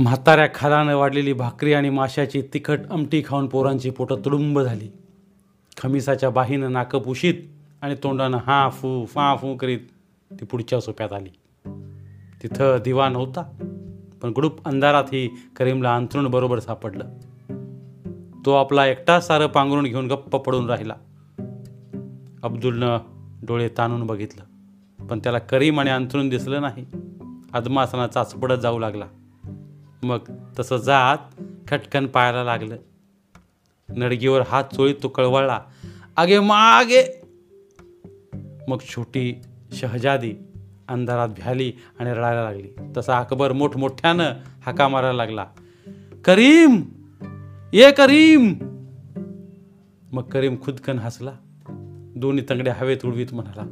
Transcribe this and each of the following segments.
म्हाताऱ्या खालानं वाढलेली भाकरी आणि माशाची तिखट आमटी खाऊन पोरांची पोटं तुडुंब झाली. खमिसाच्या बाहीनं नाकं पुशीत आणि तोंडानं हा फू फा फू करीत ती पुढच्या सोप्यात आली. तिथं दिवा नव्हता पण गुडूप अंधारातही करीमला अंथरुण बरोबर सापडलं. तो आपला एकटा सारं पांघरून घेऊन गप्प पडून राहिला. अब्दुलनं डोळे ताणून बघितलं पण त्याला करीम आणि अंथरूण दिसलं नाही. अदमासना चाचपडत जाऊ लागला. मग तसं जात खटकन पायला लागलं. नडगीवर हात चोळीत तो कळवळला आगे मागे मग छोटी शहजादी अंधारात भ्याली आणि रडायला लागली. तसा अकबर मोठमोठ्यानं हाका मारायला लागला. करीम! ये करीम! मग करीम खुदकन हसला. दोन्ही तंगडे हवेत उडवीत म्हणाला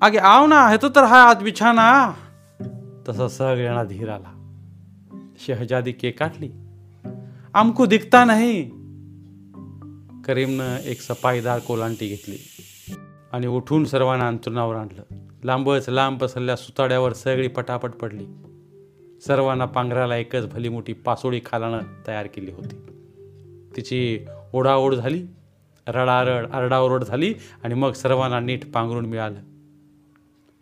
आगे आव ना हे तो तर हा आज बिछाना. तसा सगळ्यांना धीर आला. शहजादी केक काढली आमको दिखता नाही। करीमनं एक सफाईदार कोलांटी घेतली आणि उठून सर्वांना अंतरुणावर आणलं. लांबच लांब पसरल्या सुताड्यावर सगळी पटापट पडली. सर्वांना पांघराला एकच भली मोठी पासोळी खालानं तयार केली होती. तिची ओढाओढ झाली रडारड आरडाओरड झाली आणि मग सर्वांना नीट पांघरून मिळालं.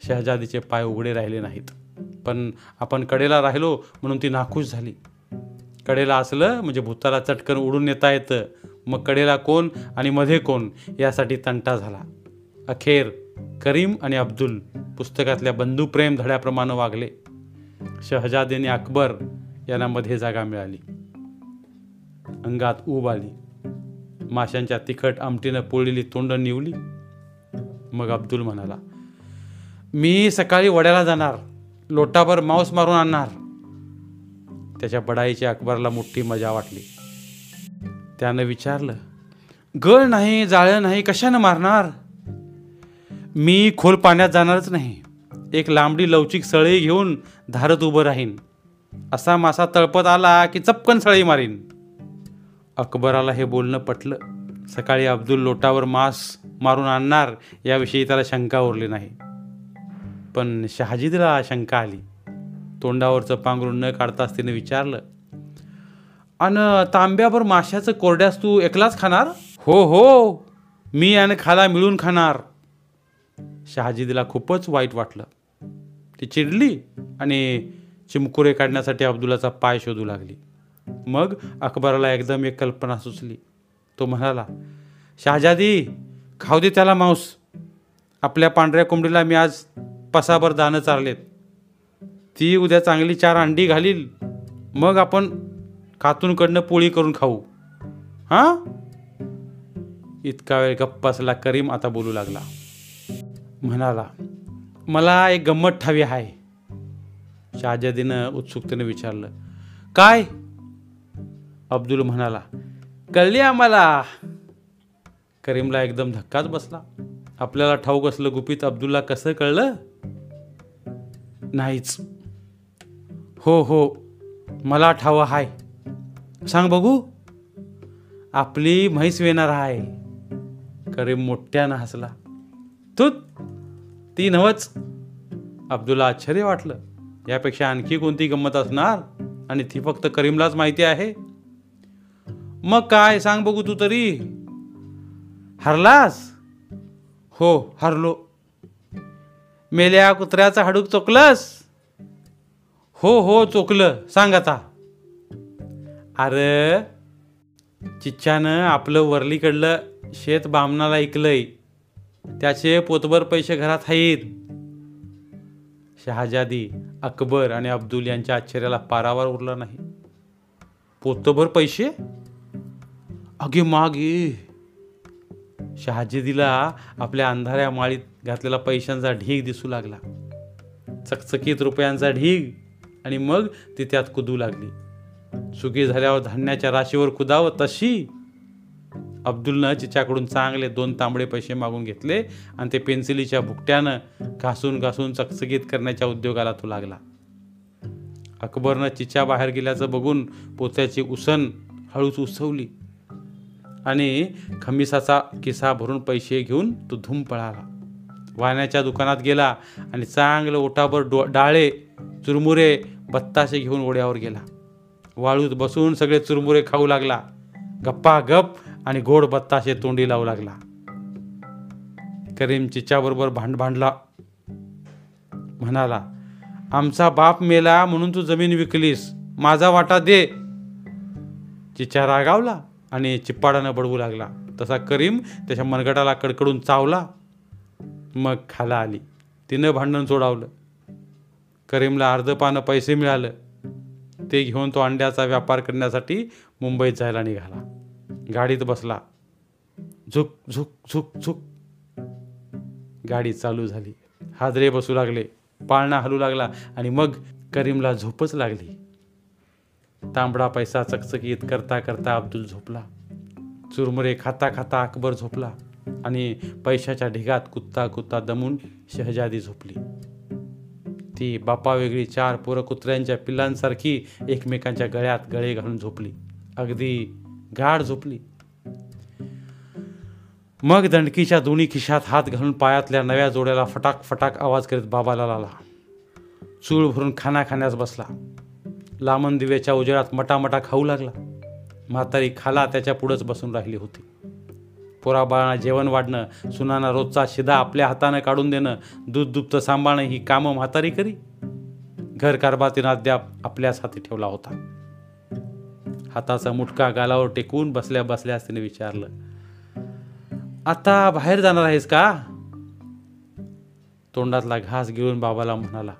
शहजादीचे पाय उघडे राहिले नाहीत. पण आपण कडेला राहिलो म्हणून ती नाखुश झाली. कडेला असलं म्हणजे भूताला चटकन उडून येता येतं. मग कडेला कोण आणि मध्ये कोण यासाठी तंटा झाला. अखेर करीम आणि अब्दुल पुस्तकातल्या बंधुप्रेम धड्याप्रमाणे वागले. शहजादेने अकबर यांना मध्ये जागा मिळाली. अंगात ऊब आली. माशांच्या तिखट आमटीनं पोळलेली तोंड निवली. मग अब्दुल म्हणाला मी सकाळी वड्याला जाणार. लोटाभर मांस मारून आणणार. त्याच्या बडाईची अकबरला मोठी मजा वाटली. त्यानं विचारलं गळ नाही जाळं नाही कशानं मारणार? मी खोल पाण्यात जाणारच नाही. एक लांबडी लवचिक सळई घेऊन धारत उभं राहीन. असा मासा तळपत आला की चपकन सळई मारीन. अकबराला हे बोलणं पटलं. सकाळी अब्दुल लोटावर मांस मारून आणणार याविषयी त्याला शंका उरली नाही. पण शहाजीदला शंका आली. तोंडावरचं पांघरून न काढताच तिने विचारलं अन तांब्यावर माशाचं कोरड्यास तू एकलाच खाणार? हो हो मी आणि खाला मिळून खाणार. शहाजीदला खूपच वाईट वाटलं. ती चिडली आणि चिमकुरे काढण्यासाठी अब्दुलाचा पाय शोधू लागली. मग अकबराला एकदम एक कल्पना सुचली. तो म्हणाला शहाजादी खाऊ दे त्याला मांस. आपल्या पांढऱ्या कोंबडीला मी आज पसाभर दाणं चारलेत. ती उद्या चांगली चार अंडी घालील मग आपण खातूनकडनं पोळी करून खाऊ. हां? इतका वेळ गप्प असला करीम आता बोलू लागला. म्हणाला मला एक गंमत ठावी आहे. शाहजादीनं उत्सुकतेनं विचारलं काय? अब्दुल म्हणाला कळली आम्हाला. करीमला एकदम धक्काच बसला. आपल्याला ठाऊक असलं गुपित अब्दुलला कसं कळलं? नाहीच. हो हो. मला ठाव हाय. सांग बघू. आपली म्हैस वेणार आहे करीम मोठ्यानं हसला. तू ती नवच. अब्दुला आश्चर्य वाटलं. यापेक्षा आणखी कोणती गंमत असणार? आणि ती फक्त करीमलाच माहिती आहे? मग काय? सांग बघू तू तरी. हरलास? हो हरलो. मेल्या कुत्र्याचं हाडूक चोकलंस? हो हो चोकलं. सांग आता. अरे चिच्छानं आपलं वरलीकडलं शेत बामणाला ऐकलंय त्याचे पोतभर पैसे घरात आहेत शहाजादी अकबर आणि अब्दुल यांच्या आश्चर्याला पारावर उरला नाही. पोतभर पैसे? अगे मागे. शहाजीदीला आपल्या अंधाऱ्या माळीत घातलेला पैशांचा ढीग दिसू लागला. चकचकीत रुपयांचा ढीग आणि मग ती त्यात कुदू लागली. सुखी झाल्यावर धान्याच्या राशीवर कुदावं तशी. अब्दुलनं चिच्याकडून चांगले दोन तांबडे पैसे मागून घेतले आणि ते पेन्सिलीच्या भुकट्यानं घासून घासून चकचकीत करण्याच्या उद्योगाला तो लागला. अकबरनं चिच्या बाहेर गेल्याचं बघून पोत्याची उसन हळूच उसवली. आणि खमिसाचा किसा भरून पैसे घेऊन तो धूम पळाला. वाण्याच्या दुकानात गेला आणि चांगलं ओटाभर डो डाळे चुरमुरे बत्ताशे घेऊन ओढ्यावर गेला. वाळूत बसून सगळे चुरमुरे खाऊ लागला. गप्पा गप आणि गोड बत्ताशे तोंडी लावू लागला. करीम चिच्याबरोबर भांड भांडला. म्हणाला आमचा बाप मेला म्हणून तू जमीन विकलीस. माझा वाटा दे. चिच्या रागावला. आणि चिप्पाडानं बडवू लागला. तसा करीम त्याच्या मनगटाला कडकडून चावला. मग खाला आली. तिनं भांडण सोडावलं. करीमला अर्ध पानं पैसे मिळालं. ते घेऊन तो अंड्याचा व्यापार करण्यासाठी मुंबईत जायला निघाला. गाडीत बसला. झुक झुक झुक झुक. गाडी चालू झाली. हादरे बसू लागले. पाळणा हलू लागला आणि मग करीमला झोपच लागली. तांबडा पैसा चकचकीत करता करता अब्दुल झोपला. चुरमुरे खाता खाता अकबर झोपला आणि पैशाच्या ढिगात कुत्ता कुत्ता दमून शहजादी झोपली. ती बापा वेगळी चार पोरं कुत्र्यांच्या पिल्लांसारखी एकमेकांच्या गळ्यात गळे घालून झोपली. अगदी गाढ झोपली. मग दंडकीच्या दोन्ही खिशात हात घालून पायातल्या नव्या जोड्याला फटाक फटाक आवाज करीत बाबाला लाला. चूळ भरून खाना खाण्यास बसला. लामण दिव्याच्या उजेडात मटामटा खाऊ लागला. म्हातारी खाला त्याच्या पुढंच बसून राहिली होती. पोराबाळांना जेवण वाढणं सुनाना रोजचा शिदा आपल्या हातानं काढून देणं दूध दुभतं सांभाळणं ही कामं म्हातारी करी. घर कारभार तिनं अद्याप आपल्याच हाती ठेवला होता. हाताचा मुटका गालावर टेकून बसल्या बसल्यास तिने विचारलं आता बाहेर जाणार आहेस का? तोंडातला घास गिळून बाबाला म्हणाला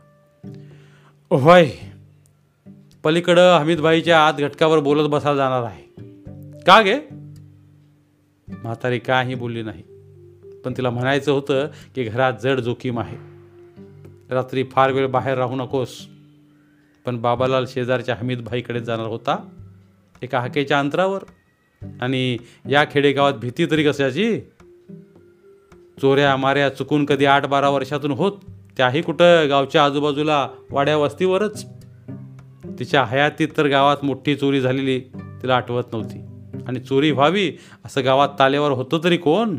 होय पलीकडं हमीदभाईच्या आत घटकावर बोलत बसायला जाणार आहे. का गे? म्हातारी काही बोलली नाही. पण तिला म्हणायचं होतं की घरात जड जोखीम आहे. रात्री फार वेळ बाहेर राहू नकोस. पण बाबालाल शेजारच्या हमीदभाईकडे जाणार होता एका हाकेच्या अंतरावर. आणि या खेडेगावात भीती तरी कशाची? चोऱ्या माऱ्या चुकून कधी आठ बारा वर्षातून होत त्याही कुठं गावच्या आजूबाजूला वाड्या वस्तीवरच. तिच्या हयातीत तर गावात मोठी चोरी झालेली तिला आठवत नव्हती. आणि चोरी व्हावी असं गावात तालेवर होतं तरी कोण?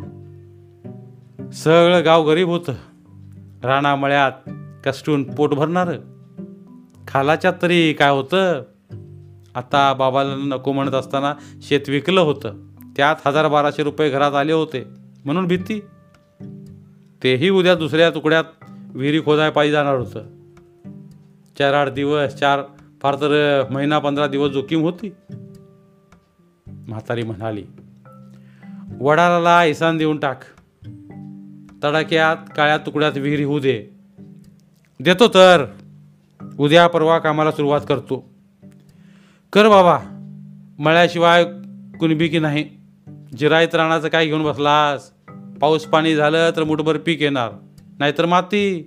सगळं गाव गरीब होतं. राणामळ्यात कष्टून पोट भरणारं. खालाच्यात तरी काय होतं? आता बाबाला नको म्हणत असताना शेत विकलं होतं. त्यात हजार बाराशे रुपये घरात आले होते. म्हणून भीती. तेही उद्या दुसऱ्या तुकड्यात विहिरी खोदाय पाहिजे जाणार होतं. चार आठ दिवस चार फार तर महिना पंधरा दिवस जोखीम होती. म्हातारी म्हणाली वडाला इसान देऊन टाक. तडाक्यात काळ्या तुकड्यात विहिरी होऊ दे. देतो तर. उद्या परवा कामाला सुरुवात करतो. कर बाबा. मळ्याशिवाय कुणबी की नाही. जिरायत राणाचं काय घेऊन बसलास? पाऊस पाणी झालं तर मुठभर पीक येणार. नाहीतर माती.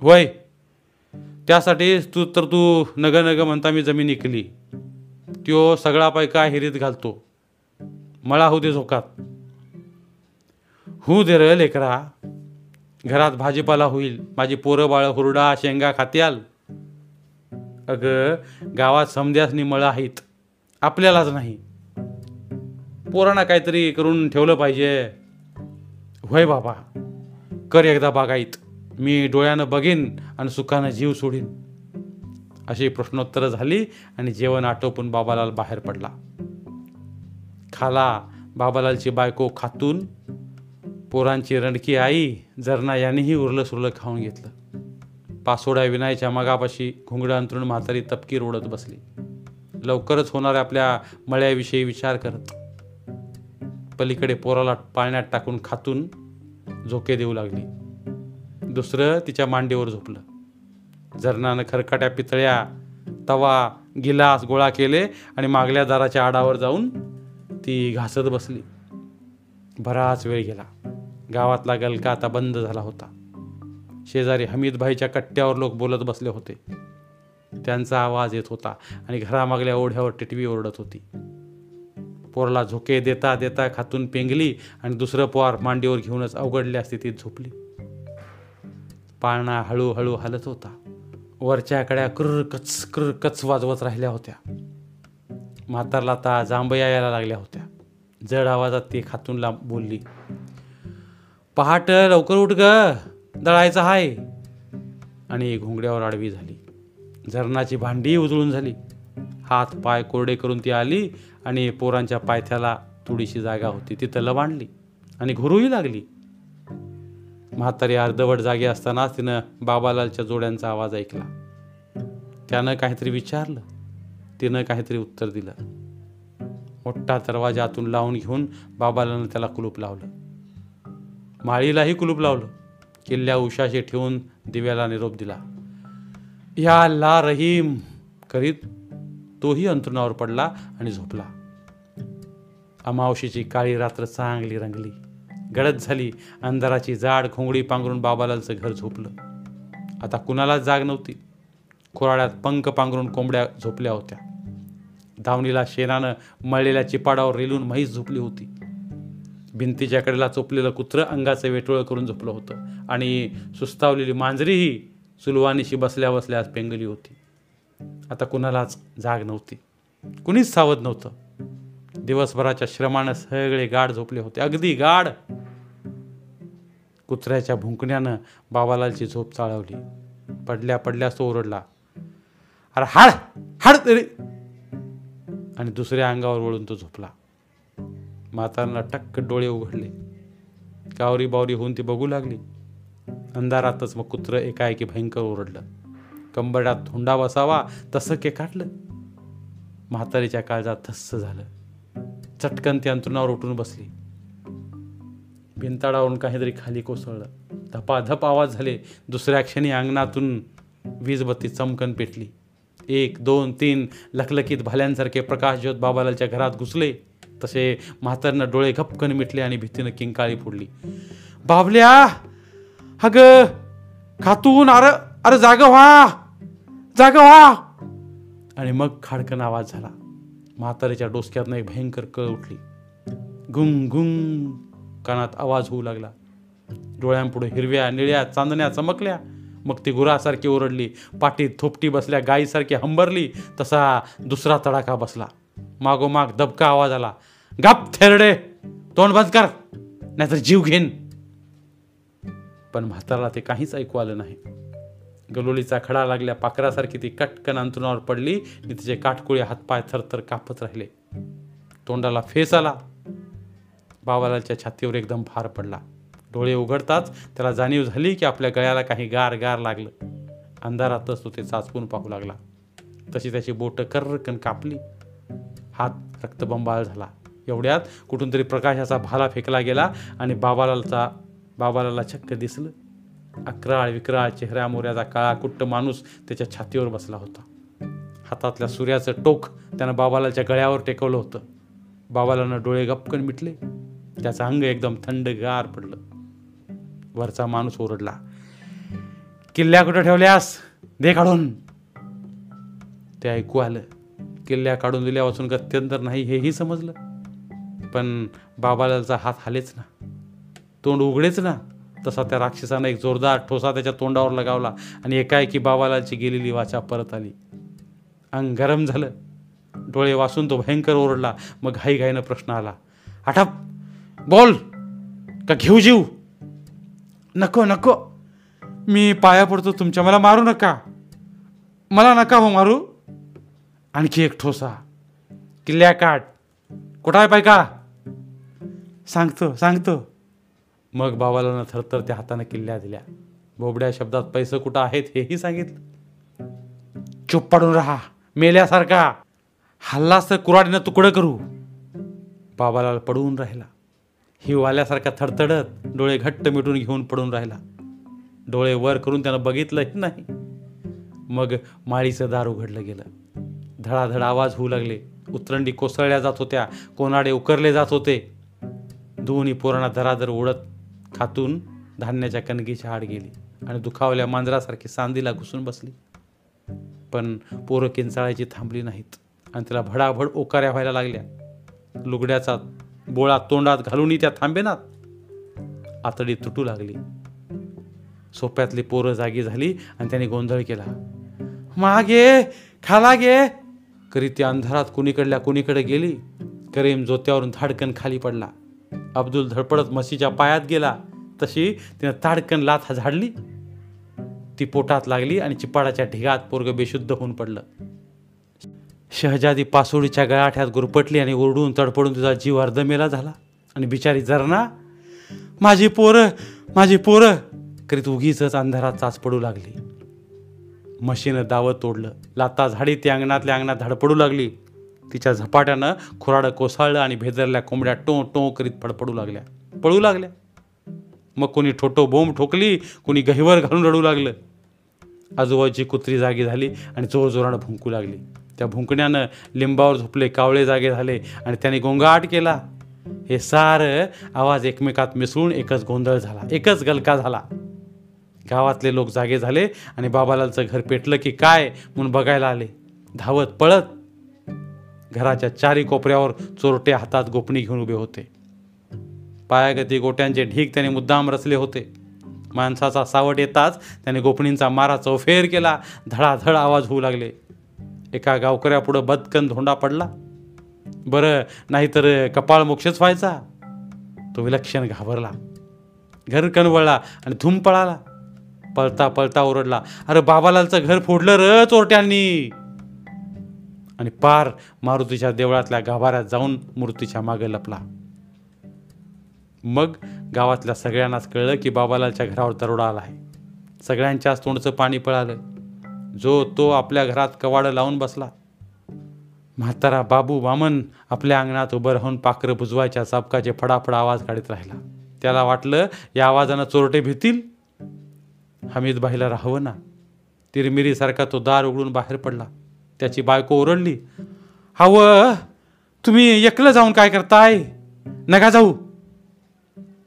होय. त्यासाठी तू तर तू नग नग म्हणता मी जमीन इकली. त्यो सगळा पैका हिरीत घालतो. मळा होऊ दे झोकात. होऊ दे र लेकरा. घरात भाजीपाला होईल. माझी पोरं बाळं हुरडा शेंगा खात्याल अगं गावात समध्यासनी मळं आहेत. आपल्यालाच नाही. पोरांना काहीतरी करून ठेवलं पाहिजे. होय बाबा. कर एकदा बागाईत मी डोळ्यानं बघीन आणि सुखानं जीव सोडीन. अशी प्रश्नोत्तरं झाली आणि जेवण आटोपून बाबालाल बाहेर पडला. खाला बाबालालची बायको खातून पोरांची रणकी आई जरना यांनीही उरलं सुरलं खाऊन घेतलं. पासोड्या विनायच्या मगापाशी घुंगडं अंतरून म्हातारी तपकीर ओढत बसली. लवकरच होणाऱ्या आपल्या मळ्याविषयी विचार करत. पलीकडे पोराला पाण्यात टाकून खातून झोके देऊ लागली. दुसरं तिच्या मांडीवर झोपलं. झरणानं खरकाट्या पितळ्या तवा गिलास गोळा केले आणि मागल्या दाराच्या आडावर जाऊन ती घासत बसली. बराच वेळ गेला. गावातला गलका आता बंद झाला होता. शेजारी हमीदभाईच्या कट्ट्यावर लोक बोलत बसले होते. त्यांचा आवाज येत होता आणि घरामागल्या ओढ्यावर टिटवी ओरडत होती. पोरला झोके देता देता खातून पेंगली आणि दुसरं पोर मांडीवर घेऊनच अवघडल्या स्थितीत झोपली. पाळणा हळूहळू हलत होता. वरच्या कड्या क्र कच क्र कच वाजवत राहिल्या होत्या. म्हातारला आता जांभया यायला लागल्या होत्या. जड आवाजात ती खातूनला बोलली पहाट लवकर उठ ग. दळायचं हाय. आणि घोंगड्यावर आडवी झाली. झरणाची भांडी उजळून झाली. हात पाय कोरडे करून ती आली आणि पोरांच्या पायथ्याला थोडीशी जागा होती. तिथं लवांडली आणि घुरूही लागली. म्हातारी अर्धवट जागी असतानाच तिनं बाबालालच्या जोड्यांचा आवाज ऐकला. त्यानं काहीतरी विचारलं. तिनं काहीतरी उत्तर दिलं. मोठा दरवाजा आतून लावून घेऊन बाबालानं त्याला कुलूप लावलं. माळीलाही कुलूप लावलं. किल्ल्या उशाशी ठेवून दिव्याला निरोप दिला. या ला रहीम! करीत तोही अंतरुणावर पडला आणि झोपला. अमावशीची काळी रात्र चांगली रंगली. गडद झाली अंधाराची जाड खोंगडी पांघरून बाबालालचं घर झोपलं. आता कुणालाच जाग नव्हती. खोराड्यात पंख पांघरून कोंबड्या झोपल्या होत्या. धावणीला शेणानं मळलेल्या चिपाडावर रेलून म्हैस झोपली होती. भिंतीच्या कडेला चोपलेलं कुत्रं अंगाचं वेटोळं करून झोपलं होतं आणि सुस्तावलेली मांजरीही सुलवानीशी बसल्या बसल्या पेंगली होती. आता कुणालाच जाग नव्हती. कुणीच सावध नव्हतं. दिवसभराच्या श्रमानं सगळे गाढ झोपले होते. अगदी गाढ. कुत्र्याच्या भुंकण्यानं बाबालालची झोप चाळवली. पडल्या पडल्यास तो ओरडला. अरे हाड हाड तरी. आणि दुसऱ्या अंगावर वळून तो झोपला. म्हातारांना टक्क डोळे उघडले. कावरी बावरी होऊन ती बघू लागली. अंधारातच मग कुत्र एकाएकी भयंकर ओरडलं. कंबरड्यात थोंडा बसावा तसं के काढलं. म्हातारीच्या काळजात थस्स झालं. चटकन ती अंतरुणावर उठून बसली. भिंताडावरून काहीतरी खाली कोसळलं. धपाधप आवाज झाले. दुसऱ्या क्षणी अंगणातून वीजबत्ती चमकन पेटली. एक दोन तीन लखलखीत भाल्यांसारखे प्रकाश ज्योत बाबालालच्या घरात घुसले. तसे म्हातारनं डोळे घपकन मिटले आणि भीतीनं किंकाळी फोडली. बाबल्या! अग! खातून अरे अरे जाग व्हा! जाग व्हा! आणि मग खाडकन आवाज झाला. म्हातारीच्या डोसक्यातनं एक भयंकर कळ उठली. गुंग गुंग कानात आवाज होऊ लागला. डोळ्यांपुढे हिरव्या निळ्या चांदण्या चमकल्या. मग ती गुरासारखी ओरडली. पाठीत थोपटी बसल्या गायीसारखी हंबरली. तसा दुसरा तडाखा बसला. मागोमाग दबका आवाज आला. गाप थेरडे! तोंड बंद कर! नाहीतर जीव घेईन. पण म्हाताराला ते काहीच ऐकू आलं नाही. गलोलीचा खडा लागल्या पाखरासारखी ती कटकन अंतरुणावर पडली आणि तिचे काटकुळे हातपाय थरथर कापत राहिले. तोंडाला फेस आला. बाबालालच्या छातीवर एकदम भार पडला. डोळे उघडताच त्याला जाणीव झाली की आपल्या गळ्याला काही गार गार लागलं. अंधारातच तो ते चाचपून पाहू लागला. तशी त्याची बोटं कर्रकन कापली. हात रक्तबंबाळ झाला. एवढ्यात कुठून तरी प्रकाशाचा भाला फेकला गेला आणि बाबालालचा बाबालाला छक्क दिसलं. अकराळ विक्राळ चेहऱ्या मोऱ्याचा काळा कुट्ट माणूस त्याच्या छातीवर बसला होता. हातातल्या सूर्याचं टोक त्यानं बाबालाच्या गळ्यावर टेकवलं होतं. बाबालानं डोळे गपकन मिटले. त्याचं अंग एकदम थंडगार पडलं. वरचा माणूस ओरडला किल्ल्या कुठं ठेवल्यास? दे काढून. ते ऐकू आलं किल्ल्या काढून दिल्यापासून गत्यंतर नाही हेही समजलं. पण बाबालालचा हात हालेच ना. तोंड उघडेच ना. तसा त्या राक्षसानं एक जोरदार ठोसा त्याच्या तोंडावर लगावला आणि एकाएकी बाबालालची गेलेली वाचा परत आली. अंग गरम झालं. डोळे वाचून तो भयंकर ओरडला. मग घाईघाईनं प्रश्न आला. आठप बोल का घेऊ जीव? नको नको. मी पाया पडतो तुमच्या. मला मारू नका. मला नका हो मारू. आणखी एक ठोसा. किल्ल्या काट कुठं. आहे पाय का सांगतो सांगतो. मग बाबाला थरथर त्या हाताने किल्ल्या दिल्या. बोबड्या शब्दात पैसे कुठं आहेत हेही सांगितलं. चुप पडून राहा मेल्यासारखा. हल्लास तर कुराडीनं तुकडं करू. बाबाला पडून राहिला. हिवाल्यासारखा थडथडत डोळे घट्ट मिटून घेऊन पडून राहिला. डोळे वर करून त्यानं बघितलंही नाही. मग माळीचं दार उघडलं गेलं. धडाधड आवाज होऊ लागले. उतरंडी कोसळल्या जात होत्या. कोनाडे उकरले जात होते. दोन्ही पोरांना धराधर ओढत खातून धान्याच्या कणगीची हाड गेली आणि दुखावल्या मांजरासारखी सांदीला घुसून बसली. पण पोरं किंचाळायची थांबली नाहीत आणि तिला भडाभड ओकाऱ्या व्हायला लागल्या. लुगड्याचा बोळा तोंडात घालूनही त्या थांबेनात. आतडी तुटू लागली. सोप्यातली पोरं जागी झाली आणि त्याने गोंधळ केला. मागे खाला गे! करी ती अंधारात कुणीकडल्या कुणीकडे गेली. करीम जोत्यावरून धाडकन खाली पडला. अब्दुल धडपडत म्हशीच्या पायात गेला. तशी तिनं ताडकन लाथ झाडली. ती पोटात लागली आणि चिपाडाच्या ढिगात पोरग बेशुद्ध होऊन पडलं. शहजादी पासोडीच्या गळाठ्यात गुरपटली आणि ओरडून तडपडून तुझा जीव अर्धमेला झाला. आणि बिचारी जरना माझी पोरं माझी पोरं करीत उगीच अंधारात चाच पडू लागली. म्हशीनं दावत तोडलं. लाता झाडी ती अंगणातल्या अंगणात धडपडू लागली. तिच्या झपाट्यानं खुराडं कोसळलं आणि भेदरल्या कोंबड्या टो टो करीत फडफडू लागल्या. पळू लागल्या. मग कोणी ठोटो बोंब ठोकली कोणी गहिवर घालून रडू लागलं. आजोबाची कुत्री जागी झाली आणि जोरजोरानं भुंकू लागली. त्या भुंकण्यानं लिंबावर झोपले कावळे जागे झाले आणि त्याने गोंगाट केला. हे सारं आवाज एकमेकात मिसळून एकच गोंधळ झाला एकच गलका झाला. गावातले लोक जागे झाले आणि बाबालालचं घर पेटलं की काय म्हणून बघायला आले. धावत पळत घराच्या चारी कोपऱ्यावर चोरटे हातात गोपणी घेऊन उभे होते. पायागती गोट्यांचे ढीक त्याने मुद्दाम रचले होते. माणसाचा सावट येताच त्याने गोपणींचा मारा चौफेर केला. धडाधड आवाज होऊ लागले. एका गावकऱ्यापुढं बदकन धोंडा पडला. बरं नाहीतर कपाळ मोक्षच व्हायचा. तो विलक्षण घाबरला. घर कनवळला आणि धूम पळाला. पळता पळता ओरडला अरे बाबालालचं घर फोडलं र चोरट्यांनी. आणि पार मारुतीच्या देवळातल्या गाभाऱ्यात जाऊन मूर्तीच्या मागे लपला. मग गावातल्या सगळ्यांनाच कळलं की बाबालालच्या घरावर दरोडा आला आहे सगळ्यांच्याच तोंडचं पाणी पळालं. जो तो आपल्या घरात कवाडं लावून बसला. म्हातारा बाबू वामन आपल्या अंगणात उभं राहून पाखरं बुजवायच्या चापकाचे फडाफड आवाज काढत राहिला. त्याला वाटलं या आवाजानं चोरटे भीतील? हमीदबाईला राहावं ना. तिरमिरीसारखा तो दार उघडून बाहेर पडला. त्याची बायको ओरडली हवं तुम्ही एकलं जाऊन काय करताय? नका जाऊ.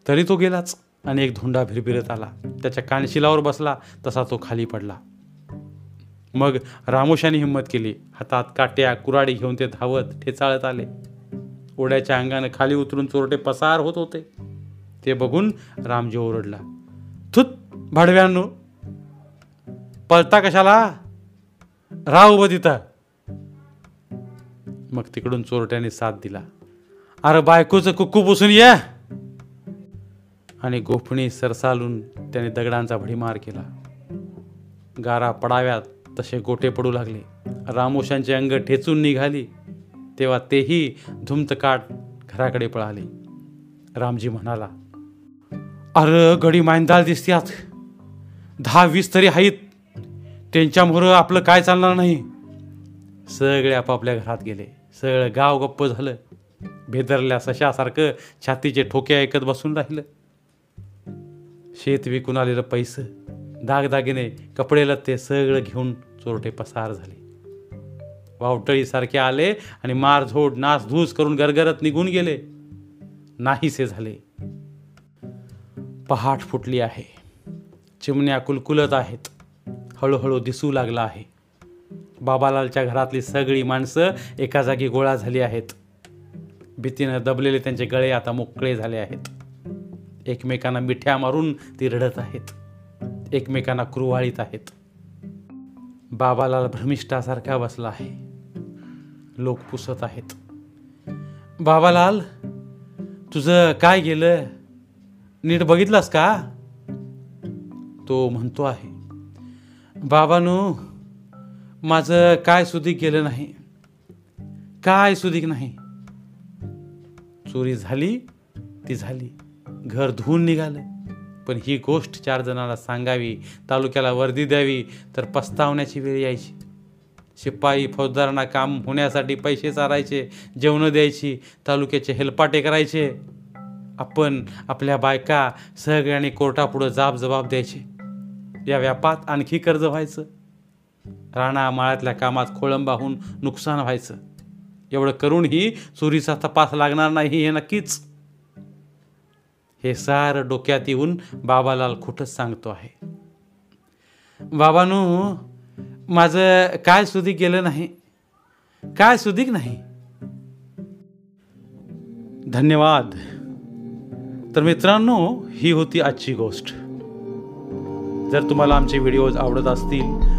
तरी तो गेलाच आणि एक धोंडा भिरभिरत आला. त्याच्या कानशिलावर बसला तसा तो खाली पडला. मग रामोशाने हिंमत केली. हातात काट्या कुराडी घेऊन ते धावत ठेचाळत आले. ओढ्याच्या अंगानं खाली उतरून चोरटे पसार होत होते. ते बघून रामजी ओरडला थुत भाडव्यांनो पळता कशाला? राव उभं तिथं. मग तिकडून चोरट्याने साथ दिला. अरे बायकोचं कुक्कू पुसून ये. आणि गोफणी सरसालून त्याने दगडांचा भडीमार केला. गारा पडाव्यात तसे गोटे पडू लागले. रामोशांचे अंग ठेचून निघाली. तेव्हा तेही धुमतकाट घराकडे पळाले. रामजी म्हणाला अरे गडी मांदाल दिसत्यात. दहा वीस तरी आहेत त्यांच्यामुळं आपलं काय चालणार नाही. सगळे आपापल्या घरात गेले. सगळं गाव गप्प झालं. भेदरल्या सशासारखं छातीचे ठोके ऐकत बसून राहिलं. शेत विकून आलेलं पैसं दागदागिने कपडे लत्ते सगळं घेऊन चोरटे पसार झाले. वावटळीसारखे आले आणि मारझोड नासधूस करून गरगरत निघून गेले. नाहीसे झाले. पहाट फुटली आहे. चिमण्या कुलकुलत आहेत. हळूहळू दिसू लागला आहे. बाबालालच्या घरातली सगळी माणसं एका जागी गोळा झाली आहेत. भीतीनं दबलेले त्यांचे गळे आता मोकळे झाले आहेत. एकमेकांना मिठ्या मारून ती रडत आहेत. एकमेकांना क्रुवाळीत आहेत. बाबालाल भ्रमिष्ठासारखा बसला आहे. लोक पुसत आहेत. बाबालाल तुझं काय गेलं? नीट बघितलंस का? तो म्हणतो आहे. बाबानू माझं काय सुधीक गेलं नाही? काय सुधीक नाही? चोरी झाली ती झाली. घर धुवून निघालं. पण ही गोष्ट चार जणाला सांगावी तालुक्याला वर्दी द्यावी तर पस्तावण्याची वेळ यायची. शिपाई फौजदारांना काम होण्यासाठी पैसे चारायचे जेवणं द्यायची तालुक्याचे हेलपाटे करायचे. आपण आपल्या बायका सगळ्यांनी कोर्टापुढं जाब जबाब द्यायचे. या व्यापात आणखी कर्ज व्हायचं. राणा माळ्यातल्या कामात खोळंबाहून नुकसान व्हायचं. एवढं करूनही चोरीचा तपास लागणार नाही हे नक्कीच. हे सारं डोक्यात येऊन बाबालाल खोटंच सांगतो आहे. बाबानू माझं काय सुधी गेलं नाही? काय सुधीक नाही? धन्यवाद. तर मित्रांनो ही होती आजची गोष्ट. जर तुम्हाला आमचे व्हिडिओज आवडत असतील